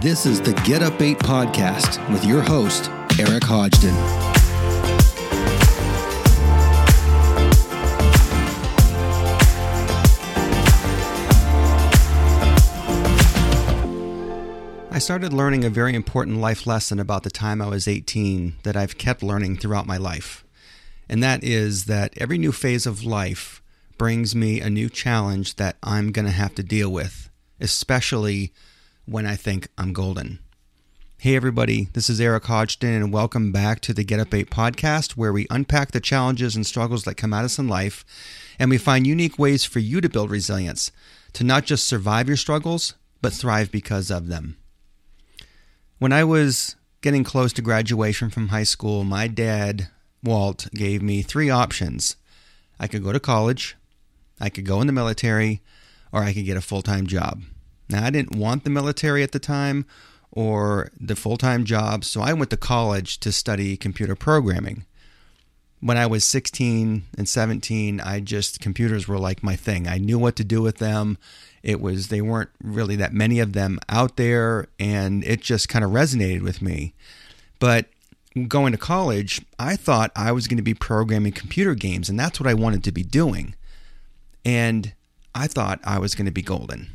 This is the Get Up 8 podcast with your host, Eric Hodgdon. I started learning a very important life lesson about the time I was 18 that I've kept learning throughout my life. And that is that every new phase of life brings me a new challenge that I'm going to have to deal with, especially when I think I'm golden. Hey, everybody, this is Eric Hodgdon, and welcome back to the Get Up 8 podcast, where we unpack the challenges and struggles that come at us in life, and we find unique ways for you to build resilience, to not just survive your struggles, but thrive because of them. When I was getting close to graduation from high school, my dad, Walt, gave me three options. I could go to college, I could go in the military, or I could get a full time job. Now, I didn't want the military at the time or the full time job, so I went to college to study computer programming. When I was 16 and 17, I just, computers were like my thing. I knew what to do with them. It was, they weren't really that many of them out there, and it just kind of resonated with me. But going to college, I thought I was going to be programming computer games, and that's what I wanted to be doing. And I thought I was going to be golden.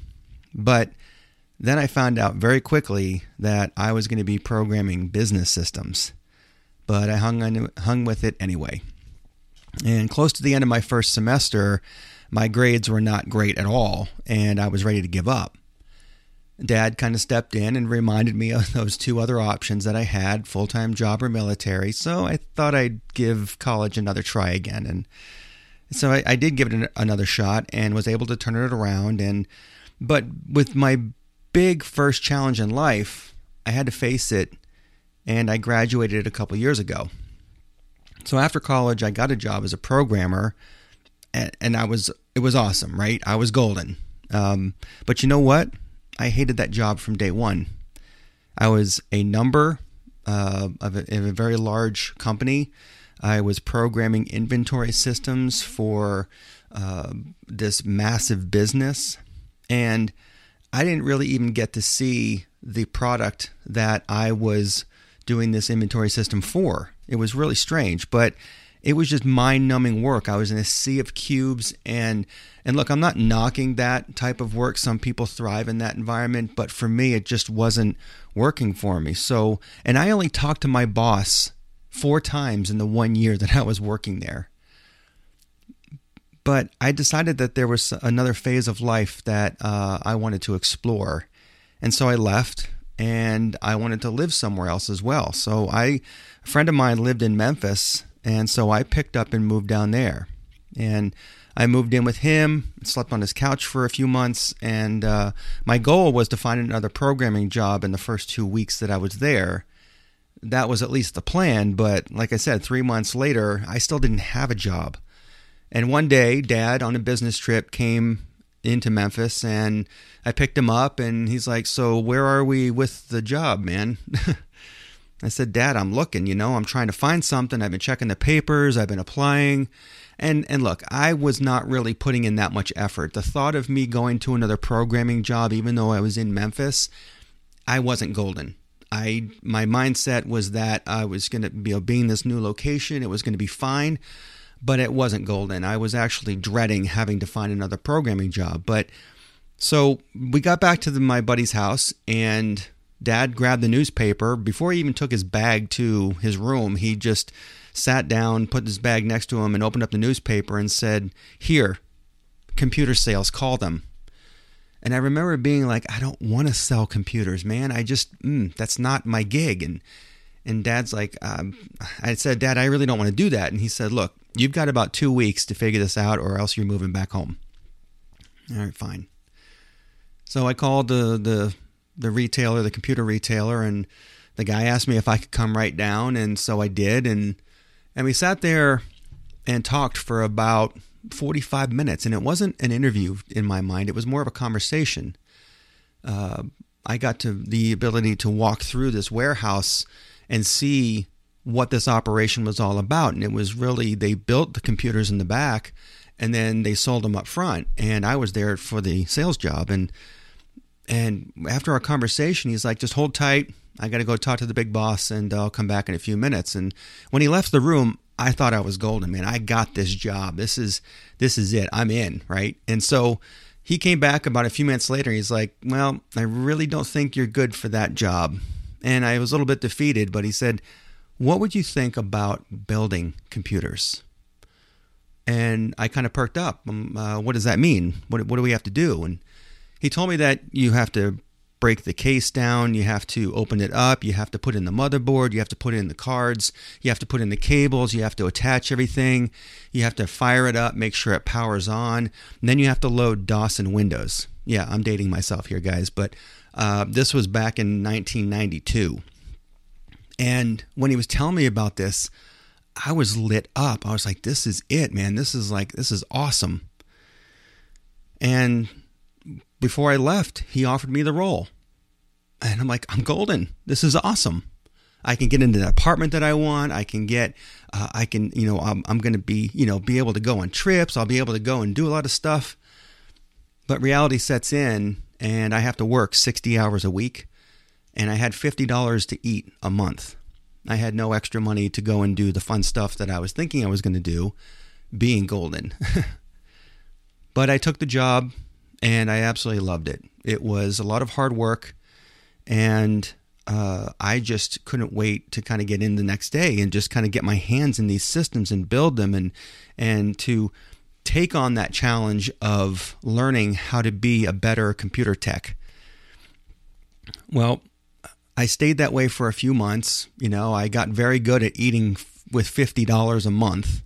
But then I found out very quickly that I was going to be programming business systems. But I hung on, hung with it anyway. And close to the end of my first semester, my grades were not great at all, and I was ready to give up. Dad kind of stepped in and reminded me of those two other options that I had full time job or military. So I thought I'd give college another try again. And so I, I did give it another shot and was able to turn it around. And but with my big first challenge in life, I had to face it, and I graduated a couple years ago. So after college, I got a job as a programmer, and, and I was it was awesome, right? I was golden. Um, but you know what? I hated that job from day one. I was a number uh, of, a, of a very large company. I was programming inventory systems for uh, this massive business and I didn't really even get to see the product that I was doing this inventory system for. It was really strange, but it was just mind-numbing work. I was in a sea of cubes and and look, I'm not knocking that type of work. Some people thrive in that environment, but for me it just wasn't working for me. So, and I only talked to my boss 4 times in the 1 year that I was working there. But I decided that there was another phase of life that uh, I wanted to explore. And so I left and I wanted to live somewhere else as well. So I, a friend of mine lived in Memphis. And so I picked up and moved down there. And I moved in with him, slept on his couch for a few months, and uh, my goal was to find another programming job in the first two weeks that I was there. That was at least the plan, but like I said, three months later, I still didn't have a job. And one day, dad on a business trip came into Memphis and I picked him up and he's like, So where are we with the job, man? I said, Dad, I'm looking, you know, I'm trying to find something. I've been checking the papers, I've been applying. And and look, I was not really putting in that much effort. The thought of me going to another programming job, even though I was in Memphis, I wasn't golden. I my mindset was that I was going to be being this new location, it was going to be fine but it wasn't golden. I was actually dreading having to find another programming job. But so we got back to the, my buddy's house, and dad grabbed the newspaper. Before he even took his bag to his room, he just sat down, put his bag next to him, and opened up the newspaper and said, Here, computer sales, call them. And I remember being like, I don't want to sell computers, man. I just, mm, that's not my gig. And and dad's like, um, I said, Dad, I really don't want to do that. And he said, Look, you've got about two weeks to figure this out, or else you're moving back home. All right, fine. So I called the the the retailer, the computer retailer, and the guy asked me if I could come right down, and so I did, and and we sat there and talked for about 45 minutes, and it wasn't an interview in my mind; it was more of a conversation. Uh, I got to the ability to walk through this warehouse and see what this operation was all about. And it was really, they built the computers in the back and then they sold them up front. And I was there for the sales job. And and after our conversation, he's like, just hold tight. I got to go talk to the big boss and I'll come back in a few minutes. And when he left the room, I thought I was golden, man. I got this job. This is this is it. I'm in, right? And so he came back about a few minutes later. He's like, "Well, I really don't think you're good for that job." And I was a little bit defeated, but he said, "What would you think about building computers?" And I kind of perked up. Um, uh, what does that mean? What what do we have to do? And he told me that you have to break the case down, you have to open it up, you have to put in the motherboard, you have to put in the cards, you have to put in the cables, you have to attach everything, you have to fire it up, make sure it powers on, and then you have to load DOS and Windows. Yeah, I'm dating myself here, guys, but uh, this was back in 1992. And when he was telling me about this, I was lit up. I was like, this is it, man. This is like, this is awesome. And before I left, he offered me the role. And I'm like, I'm golden. This is awesome. I can get into the apartment that I want. I can get, uh, I can, you know, I'm, I'm going to be, you know, be able to go on trips. I'll be able to go and do a lot of stuff. But reality sets in and I have to work 60 hours a week. And I had $50 to eat a month. I had no extra money to go and do the fun stuff that I was thinking I was going to do, being golden. but I took the job and I absolutely loved it. It was a lot of hard work, and uh, I just couldn't wait to kind of get in the next day and just kind of get my hands in these systems and build them and and to take on that challenge of learning how to be a better computer tech. Well, I stayed that way for a few months. You know, I got very good at eating with $50 a month.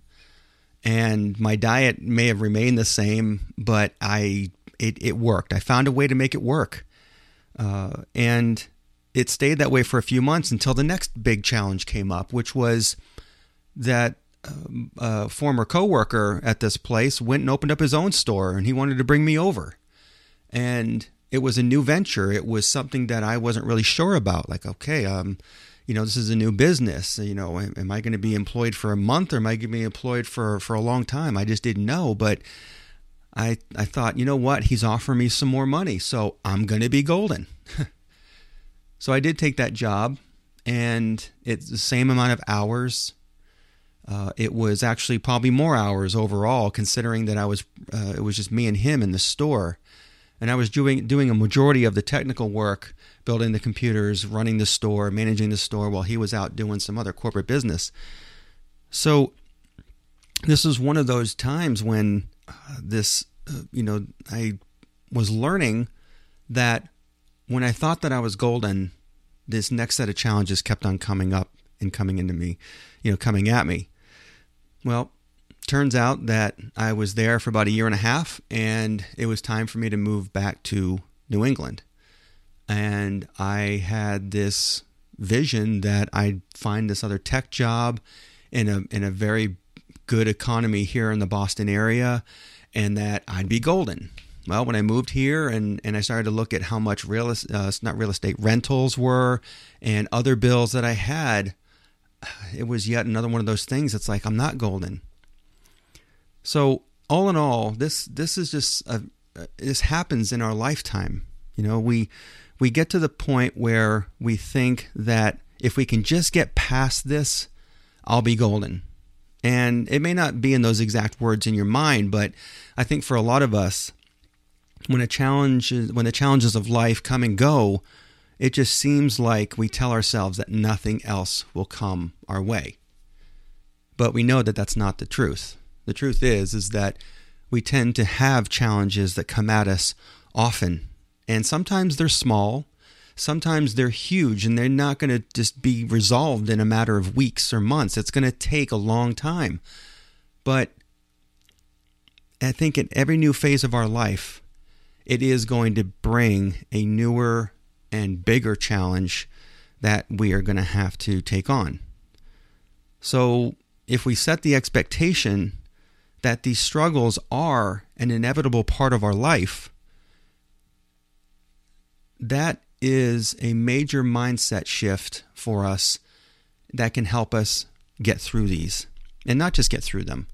And my diet may have remained the same, but I it, it worked. I found a way to make it work. Uh, and it stayed that way for a few months until the next big challenge came up, which was that um, a former coworker at this place went and opened up his own store and he wanted to bring me over. And it was a new venture. It was something that I wasn't really sure about. Like, okay, um, you know, this is a new business. You know, am I going to be employed for a month or am I going to be employed for for a long time? I just didn't know. But I, I thought, you know what? He's offering me some more money, so I'm going to be golden. so I did take that job, and it's the same amount of hours. Uh, it was actually probably more hours overall, considering that I was uh, it was just me and him in the store, and I was doing doing a majority of the technical work, building the computers, running the store, managing the store, while he was out doing some other corporate business. So this is one of those times when this, uh, you know, I was learning that when I thought that I was golden, this next set of challenges kept on coming up and coming into me, you know, coming at me. Well, turns out that I was there for about a year and a half, and it was time for me to move back to New England. And I had this vision that I'd find this other tech job in a in a very good economy here in the Boston area and that I'd be golden. Well, when I moved here and, and I started to look at how much real uh, not real estate rentals were and other bills that I had, it was yet another one of those things. It's like I'm not golden. So all in all, this this is just a, this happens in our lifetime. You know, we we get to the point where we think that if we can just get past this, I'll be golden. And it may not be in those exact words in your mind, but I think for a lot of us, when a challenge when the challenges of life come and go, it just seems like we tell ourselves that nothing else will come our way. But we know that that's not the truth. The truth is is that we tend to have challenges that come at us often, and sometimes they're small, sometimes they're huge and they're not going to just be resolved in a matter of weeks or months. It's going to take a long time. But I think in every new phase of our life, it is going to bring a newer and bigger challenge that we are going to have to take on. So, if we set the expectation that these struggles are an inevitable part of our life, that is a major mindset shift for us that can help us get through these. And not just get through them,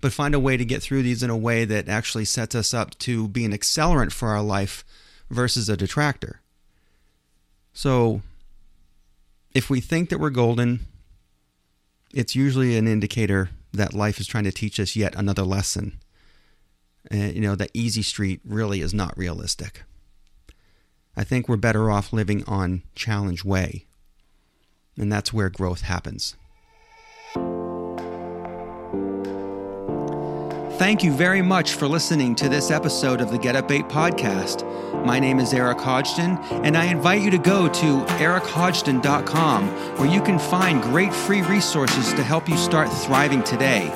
but find a way to get through these in a way that actually sets us up to be an accelerant for our life versus a detractor. So, if we think that we're golden, it's usually an indicator that life is trying to teach us yet another lesson. You know, that easy street really is not realistic. I think we're better off living on challenge way. And that's where growth happens. Thank you very much for listening to this episode of the Get Up 8 podcast. My name is Eric Hodgdon, and I invite you to go to erichodgdon.com where you can find great free resources to help you start thriving today.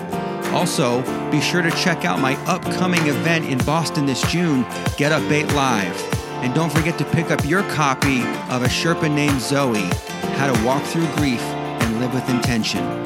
Also, be sure to check out my upcoming event in Boston this June, Get Up 8 Live. And don't forget to pick up your copy of A Sherpa Named Zoi How to Walk Through Grief and Live with Intention.